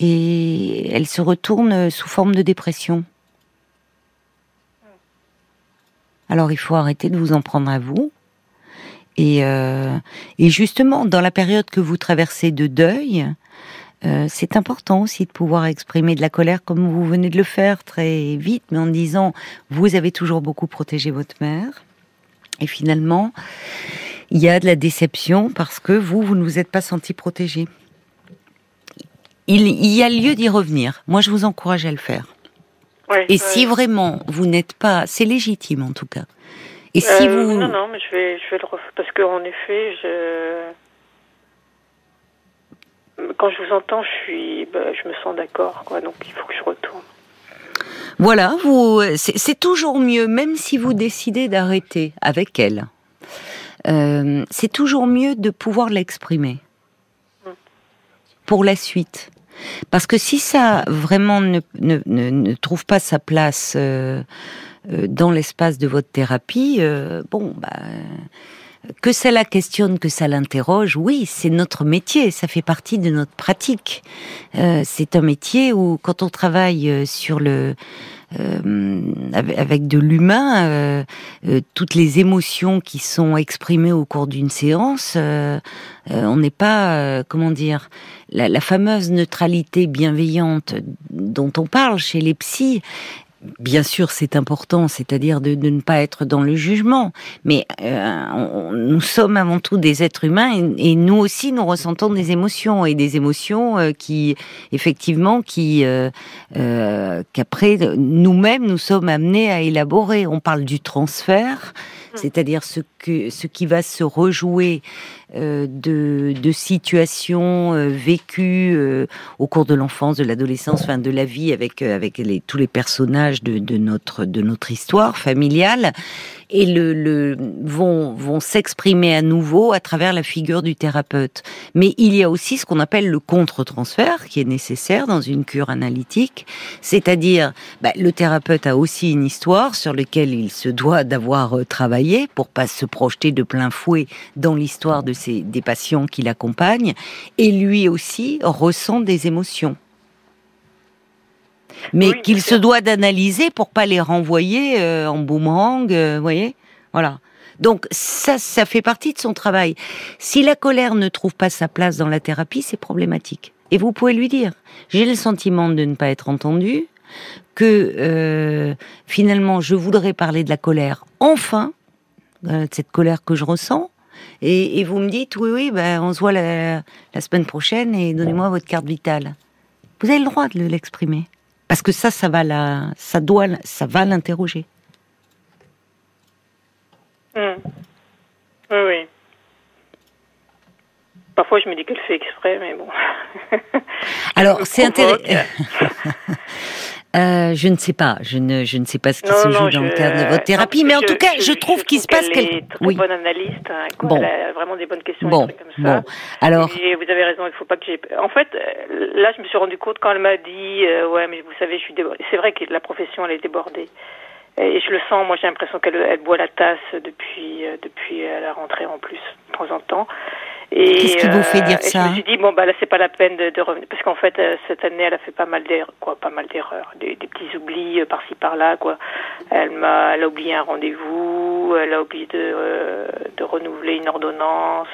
A: et elle se retourne sous forme de dépression. Alors il faut arrêter de vous en prendre à vous. Et, euh, et justement, dans la période que vous traversez de deuil, euh, c'est important aussi de pouvoir exprimer de la colère comme vous venez de le faire très vite, mais en disant, vous avez toujours beaucoup protégé votre mère. Et finalement, il y a de la déception parce que vous, vous ne vous êtes pas senti protégé. Il, il y a lieu d'y revenir. Moi, je vous encourage à le faire. Et si vraiment vous n'êtes pas, c'est légitime en tout cas. Et si
B: Euh,
A: vous,
B: Non, non, mais je vais, je vais le refaire. Parce qu'en effet, je. Quand je vous entends, je suis, bah, je me sens d'accord, quoi. Donc il faut que je retourne.
A: voilà, vous, c'est toujours mieux, même si vous décidez d'arrêter avec elle. euh, c'est toujours mieux de pouvoir l'exprimer pour la suite. Parce que si ça vraiment ne, ne, ne, ne trouve pas sa place euh, euh, dans l'espace de votre thérapie, euh, bon, bah, que ça la questionne, que ça l'interroge, oui, c'est notre métier, ça fait partie de notre pratique. Euh, c'est un métier où, quand on travaille euh, sur le euh, avec de l'humain, euh, euh, toutes les émotions qui sont exprimées au cours d'une séance, euh, on n'est pas, comment dire, la, la fameuse neutralité bienveillante dont on parle chez les psys. Bien sûr, c'est important, c'est-à-dire de, ne pas être dans le jugement. Mais euh, nous sommes avant tout des êtres humains et, nous aussi, nous ressentons des émotions et des émotions euh, qui, effectivement, qui euh, qu'après nous-mêmes nous sommes amenés à élaborer. On parle du transfert. C'est-à-dire ce qui va se rejouer euh, de, de, situations euh, vécues euh, au cours de l'enfance, de l'adolescence, de la vie avec les, tous les personnages de, de notre histoire familiale et le, le vont vont s'exprimer à nouveau à travers la figure du thérapeute. Mais il y a aussi ce qu'on appelle le contre-transfert qui est nécessaire dans une cure analytique, c'est-à-dire bah, le thérapeute a aussi une histoire sur laquelle il se doit d'avoir travaillé pour pas se projeter de plein fouet dans l'histoire de des patients qui l'accompagnent, et lui aussi ressent des émotions. Mais qu'il se doit d'analyser pour pas les renvoyer euh, en boomerang, euh, vous voyez Voilà. Donc ça, ça fait partie de son travail. Si la colère ne trouve pas sa place dans la thérapie, c'est problématique. Et vous pouvez lui dire, j'ai le sentiment de ne pas être entendu, que euh, finalement je voudrais parler de la colère, enfin, de cette colère que je ressens, et, vous me dites, oui, oui, ben, on se voit la, semaine prochaine et donnez-moi votre carte vitale. Vous avez le droit de l'exprimer. Parce que ça, ça va la, ça doit, ça va l'interroger.
B: Hmm. Oui, oui. Parfois, je me dis qu'elle fait exprès, mais bon.
A: Alors, c'est intéressant. Euh, je ne sais pas, je ne, je ne sais pas ce qui se joue dans le cadre de votre thérapie, mais en tout cas, je, trouve qu'il se passe quelque chose.
B: Oui. bonne analyste, hein, bon. elle a vraiment des bonnes questions. Bon, comme ça. bon.
A: Alors.
B: Et vous avez raison, il faut pas que j'ai. En fait, euh, là, je me suis rendu compte quand elle m'a dit, euh, ouais, mais vous savez, je suis débordée. C'est vrai que la profession, elle est débordée. Et je le sens, moi j'ai l'impression qu'elle elle boit la tasse depuis, depuis la rentrée en plus, de temps en temps.
A: Qu'est-ce qui vous fait dire
B: ça Je me suis dit bon bah là c'est pas la peine de, de revenir parce qu'en fait euh, cette année elle a fait pas mal d'erreurs quoi, pas mal d'erreurs, des, des, petits oublis euh, par-ci par-là quoi. Elle m'a, elle a oublié un rendez-vous, elle a oublié de, euh, de renouveler une ordonnance.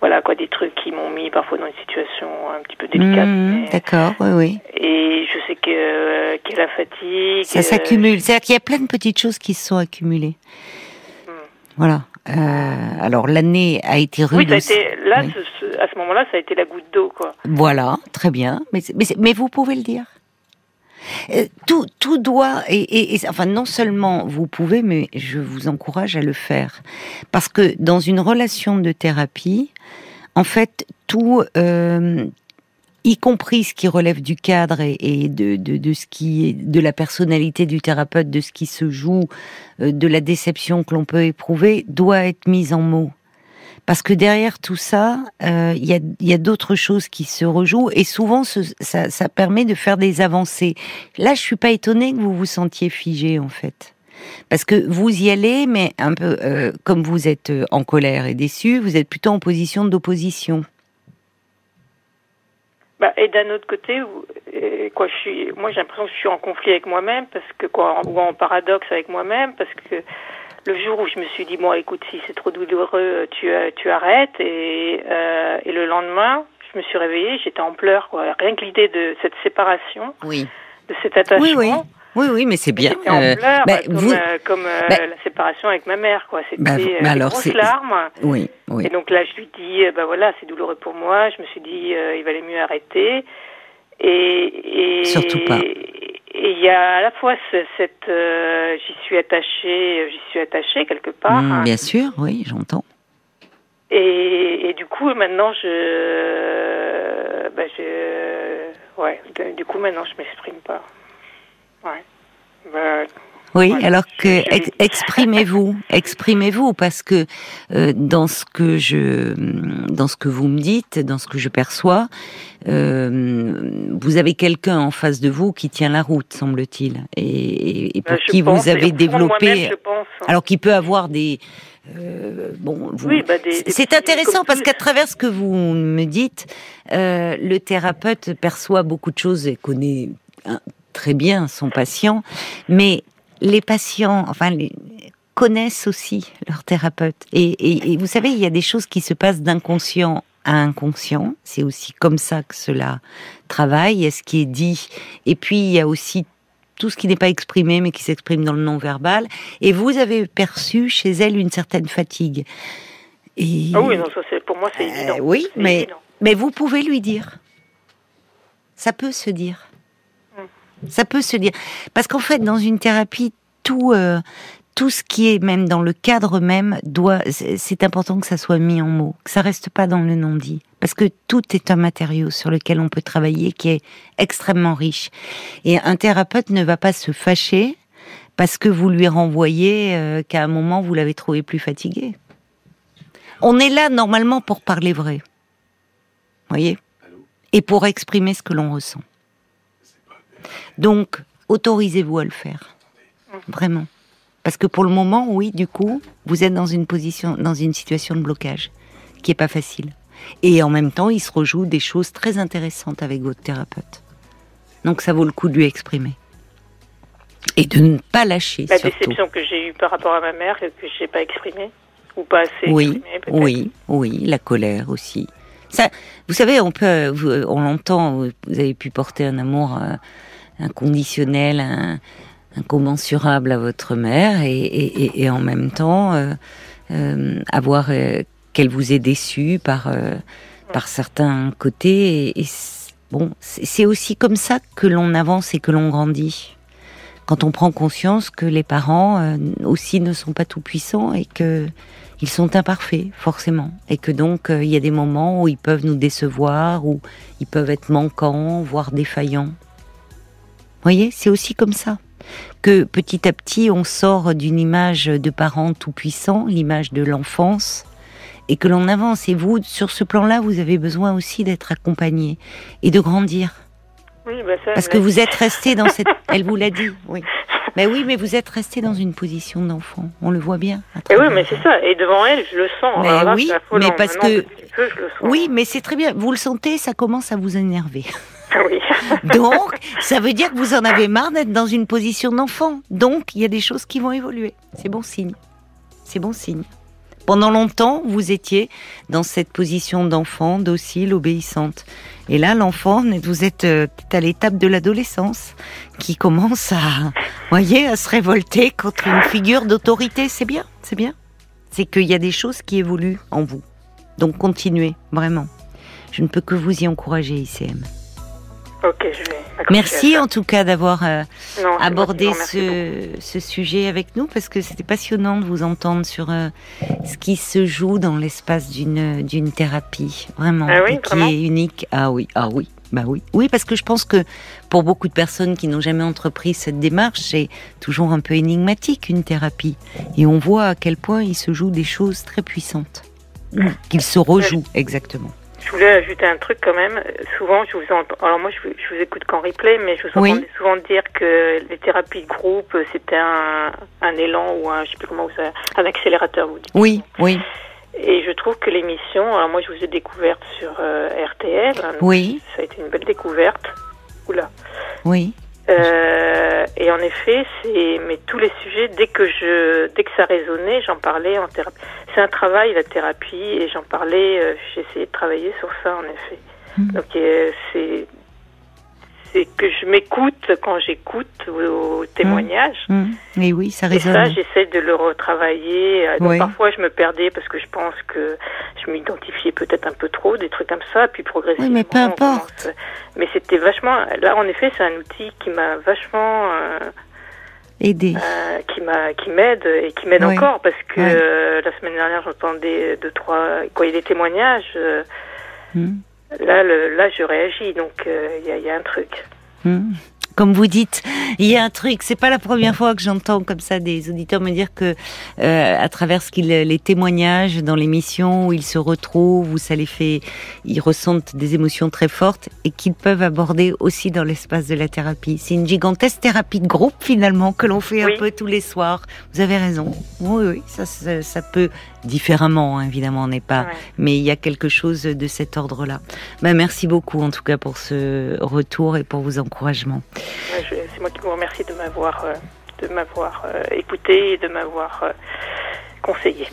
B: voilà quoi, des trucs qui m'ont mis parfois dans une situation un petit peu délicate.
A: Mmh, d'accord, oui, oui.
B: Et je sais que qu'elle a fatigue.
A: Ça s'accumule, c'est-à-dire qu'il y a plein de petites choses qui se sont accumulées. Mmh. Voilà. Euh, alors l'année a été rude.
B: Oui, ça a été, là, à ce moment-là, ça a été la goutte d'eau, quoi.
A: Voilà, très bien. Mais, mais, mais vous pouvez le dire. Euh, tout, tout doit, et, et, enfin non seulement vous pouvez, mais je vous encourage à le faire, parce que dans une relation de thérapie, en fait, tout, euh, y compris ce qui relève du cadre et, de, de, ce qui de la personnalité du thérapeute, de ce qui se joue, euh, de la déception que l'on peut éprouver, doit être mise en mots. Parce que derrière tout ça, euh, il y a, y a d'autres choses qui se rejouent et souvent ça, ça permet de faire des avancées. Là, je suis pas étonnée que vous vous sentiez figé en fait. Parce que vous y allez, mais un peu euh, comme vous êtes en colère et déçu, vous êtes plutôt en position d'opposition.
B: Bah, et d'un autre côté, quoi, je suis, moi j'ai l'impression que je suis en conflit avec moi-même parce que quoi, ou en paradoxe avec moi-même parce que le jour où je me suis dit bon, écoute, si c'est trop douloureux, tu tu arrêtes et euh, et le lendemain, je me suis réveillée, j'étais en pleurs quoi. Rien que l'idée de cette séparation,
A: oui.
B: de cet attachement. Oui, oui.
A: Oui, oui, mais c'est bien.
B: en euh, pleurs, bah, comme, vous... Euh, comme euh, bah la séparation avec ma mère, quoi. C'était bah, bah alors, grosses larmes.
A: Oui, oui.
B: Et donc là, je lui dis, bah voilà, c'est douloureux pour moi. Je me suis dit, il valait mieux arrêter. Et,
A: et surtout pas.
B: Et il y a à la fois cette, j'y suis attachée, j'y suis attachée quelque part.
A: Mmh, bien sûr, oui, j'entends.
B: Et, et, du coup, maintenant, je, bah, je, ouais, du coup, maintenant, je m'exprime pas. Ouais.
A: Bah, oui, alors que exprimez-vous, exprimez-vous parce que euh, dans ce que je, dans ce que vous me dites, dans ce que je perçois, euh, vous avez quelqu'un en face de vous qui tient la route, semble-t-il, et, et, pour bah, qui vous avez développé,
B: hein.
A: alors qui peut avoir des euh, bon, oui, bah c'est intéressant parce qu'à travers ce que vous me dites, le thérapeute perçoit beaucoup de choses et connaît très bien son patient, mais les patients, enfin, les, connaissent aussi leur thérapeute. Et, vous savez, il y a des choses qui se passent d'inconscient à inconscient. C'est aussi comme ça que cela travaille. Il y a ce qui est dit. Et puis, il y a aussi tout ce qui n'est pas exprimé, mais qui s'exprime dans le non-verbal. Et vous avez perçu chez elle une certaine fatigue.
B: Et... Ah oui, non, ça, pour moi, c'est évident.
A: Oui, mais, mais vous pouvez lui dire. Ça peut se dire. Ça peut se dire. Parce qu'en fait, dans une thérapie, tout, tout ce qui est même dans le cadre même doit, c'est important que ça soit mis en mots, que ça reste pas dans le non-dit, parce que tout est un matériau sur lequel on peut travailler qui est extrêmement riche. Et un thérapeute ne va pas se fâcher parce que vous lui renvoyez euh, qu'à un moment vous l'avez trouvé plus fatigué. On est là normalement pour parler vrai, voyez, et pour exprimer ce que l'on ressent. Donc, autorisez-vous à le faire, vraiment. Parce que pour le moment, oui, du coup, vous êtes dans une position, dans une situation de blocage qui est pas facile. Et en même temps, il se rejoue des choses très intéressantes avec votre thérapeute. Donc ça vaut le coup de lui exprimer. Et de ne pas lâcher.
B: La déception que j'ai eue par rapport à ma mère, que je n'ai pas exprimée, ou pas assez
A: oui, Oui, oui, la colère aussi. Ça, vous savez, on peut, on l'entend, vous avez pu porter un amour euh, inconditionnel, un, incommensurable à votre mère et, en même temps euh, euh, avoir euh, qu'elle vous ait déçu par par certains côtés et, bon c'est aussi comme ça que l'on avance et que l'on grandit. Quand on prend conscience que les parents aussi ne sont pas tout puissants et que ils sont imparfaits forcément. Et que donc il y a des moments où ils peuvent nous décevoir ou ils peuvent être manquants voire défaillants voyez c'est aussi comme ça que petit à petit on sort d'une image de parents tout-puissants, l'image de l'enfance, et que l'on avance. Et vous, sur ce plan-là, vous avez besoin aussi d'être accompagné et de grandir.
B: Oui, bah ça,
A: Parce que vous êtes resté dans cette... Elle vous l'a dit, oui. Mais oui, mais vous êtes resté dans une position d'enfant. On le voit bien.
B: Et oui, mais c'est ça. Et devant elle, je le sens.
A: Mais oui, mais parce que... oui, mais c'est très bien. Vous le sentez, ça commence à vous énerver.
B: Ah oui.
A: Donc, ça veut dire que vous en avez marre d'être dans une position d'enfant. Donc, il y a des choses qui vont évoluer. C'est bon signe. C'est bon signe. Pendant longtemps, vous étiez dans cette position d'enfant, docile, obéissante. Et là, l'enfant, vous êtes euh, à l'étape de l'adolescence qui commence à, voyez, à se révolter contre une figure d'autorité. C'est bien, c'est bien. C'est qu'il y a des choses qui évoluent en vous. Donc continuez, vraiment. Je ne peux que vous y encourager, ICM.
B: Ok, je vais.
A: Merci en tout cas d'avoir euh, abordé ce, ce, sujet avec nous parce que c'était passionnant de vous entendre sur euh, ce qui se joue dans l'espace d'une d'une thérapie, vraiment,
B: ah oui,
A: qui est unique. Ah oui, ah oui. Bah oui, oui, parce que je pense que pour beaucoup de personnes qui n'ont jamais entrepris cette démarche, c'est toujours un peu énigmatique une thérapie, et on voit à quel point il se joue des choses très puissantes, qu'il se rejoue exactement.
B: Je voulais ajouter un truc quand même. Souvent, je vous entends. Alors moi, je vous, écoute qu'en replay, mais je vous entends souvent dire que les thérapies de groupe, c'était un, un, élan ou un, je sais plus comment vous un accélérateur. Vous dites.
A: Oui, oui.
B: Et je trouve que l'émission, alors moi, je vous ai découverte sur euh, RTL.
A: Oui.
B: Ça a été une belle découverte. Oula.
A: Oui.
B: Euh, et en effet, c'est mais tous les sujets dès que je dès que ça résonnait, j'en parlais en thérapie. C'est un travail la thérapie et j'en parlais. Euh, j'ai essayé de travailler sur ça en effet. Mmh. Donc euh, c'est c'est que je m'écoute quand j'écoute vos témoignages.
A: Mmh. Mmh. Et oui, ça résonne.
B: Et ça, j'essaie de le retravailler. Donc parfois, je me perdais parce que je pense que je m'identifiais peut-être un peu trop, des trucs comme ça, puis progressivement.
A: Oui, mais peu importe.
B: Mais c'était vachement. Là, en effet, c'est un outil qui m'a vachement. Euh...
A: Aidé.
B: Euh, qui m'a, qui m'aide et qui m'aide encore parce que euh, la semaine dernière j'entendais deux trois quand il y a des témoignages. Euh, mmh. Là, le, là, je réagis, donc il euh, y, a, y, a, un truc.
A: Hmm. Comme vous dites, il y a un truc. C'est pas la première fois que j'entends comme ça des auditeurs me dire que, euh, à travers ce qu'ils, les témoignages dans l'émission où ils se retrouvent, où ça les fait, ils ressentent des émotions très fortes et qu'ils peuvent aborder aussi dans l'espace de la thérapie. C'est une gigantesque thérapie de groupe finalement que l'on fait un peu tous les soirs. Vous avez raison. Oui, oui, ça, ça, ça peut différemment, hein, évidemment, on n'est pas, mais il y a quelque chose de cet ordre-là. Ben, merci beaucoup en tout cas pour ce retour et pour vos encouragements.
B: C'est moi qui vous remercie de m'avoir euh, de m'avoir euh, écouté et de m'avoir euh, conseillé.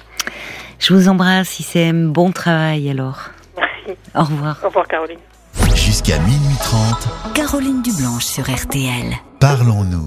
A: Je vous embrasse, ICM. Bon travail alors.
B: Merci.
A: Au revoir.
B: Au revoir, Caroline.
C: Jusqu'à minuit 30.
D: Caroline Dublanche sur RTL.
C: Parlons-nous.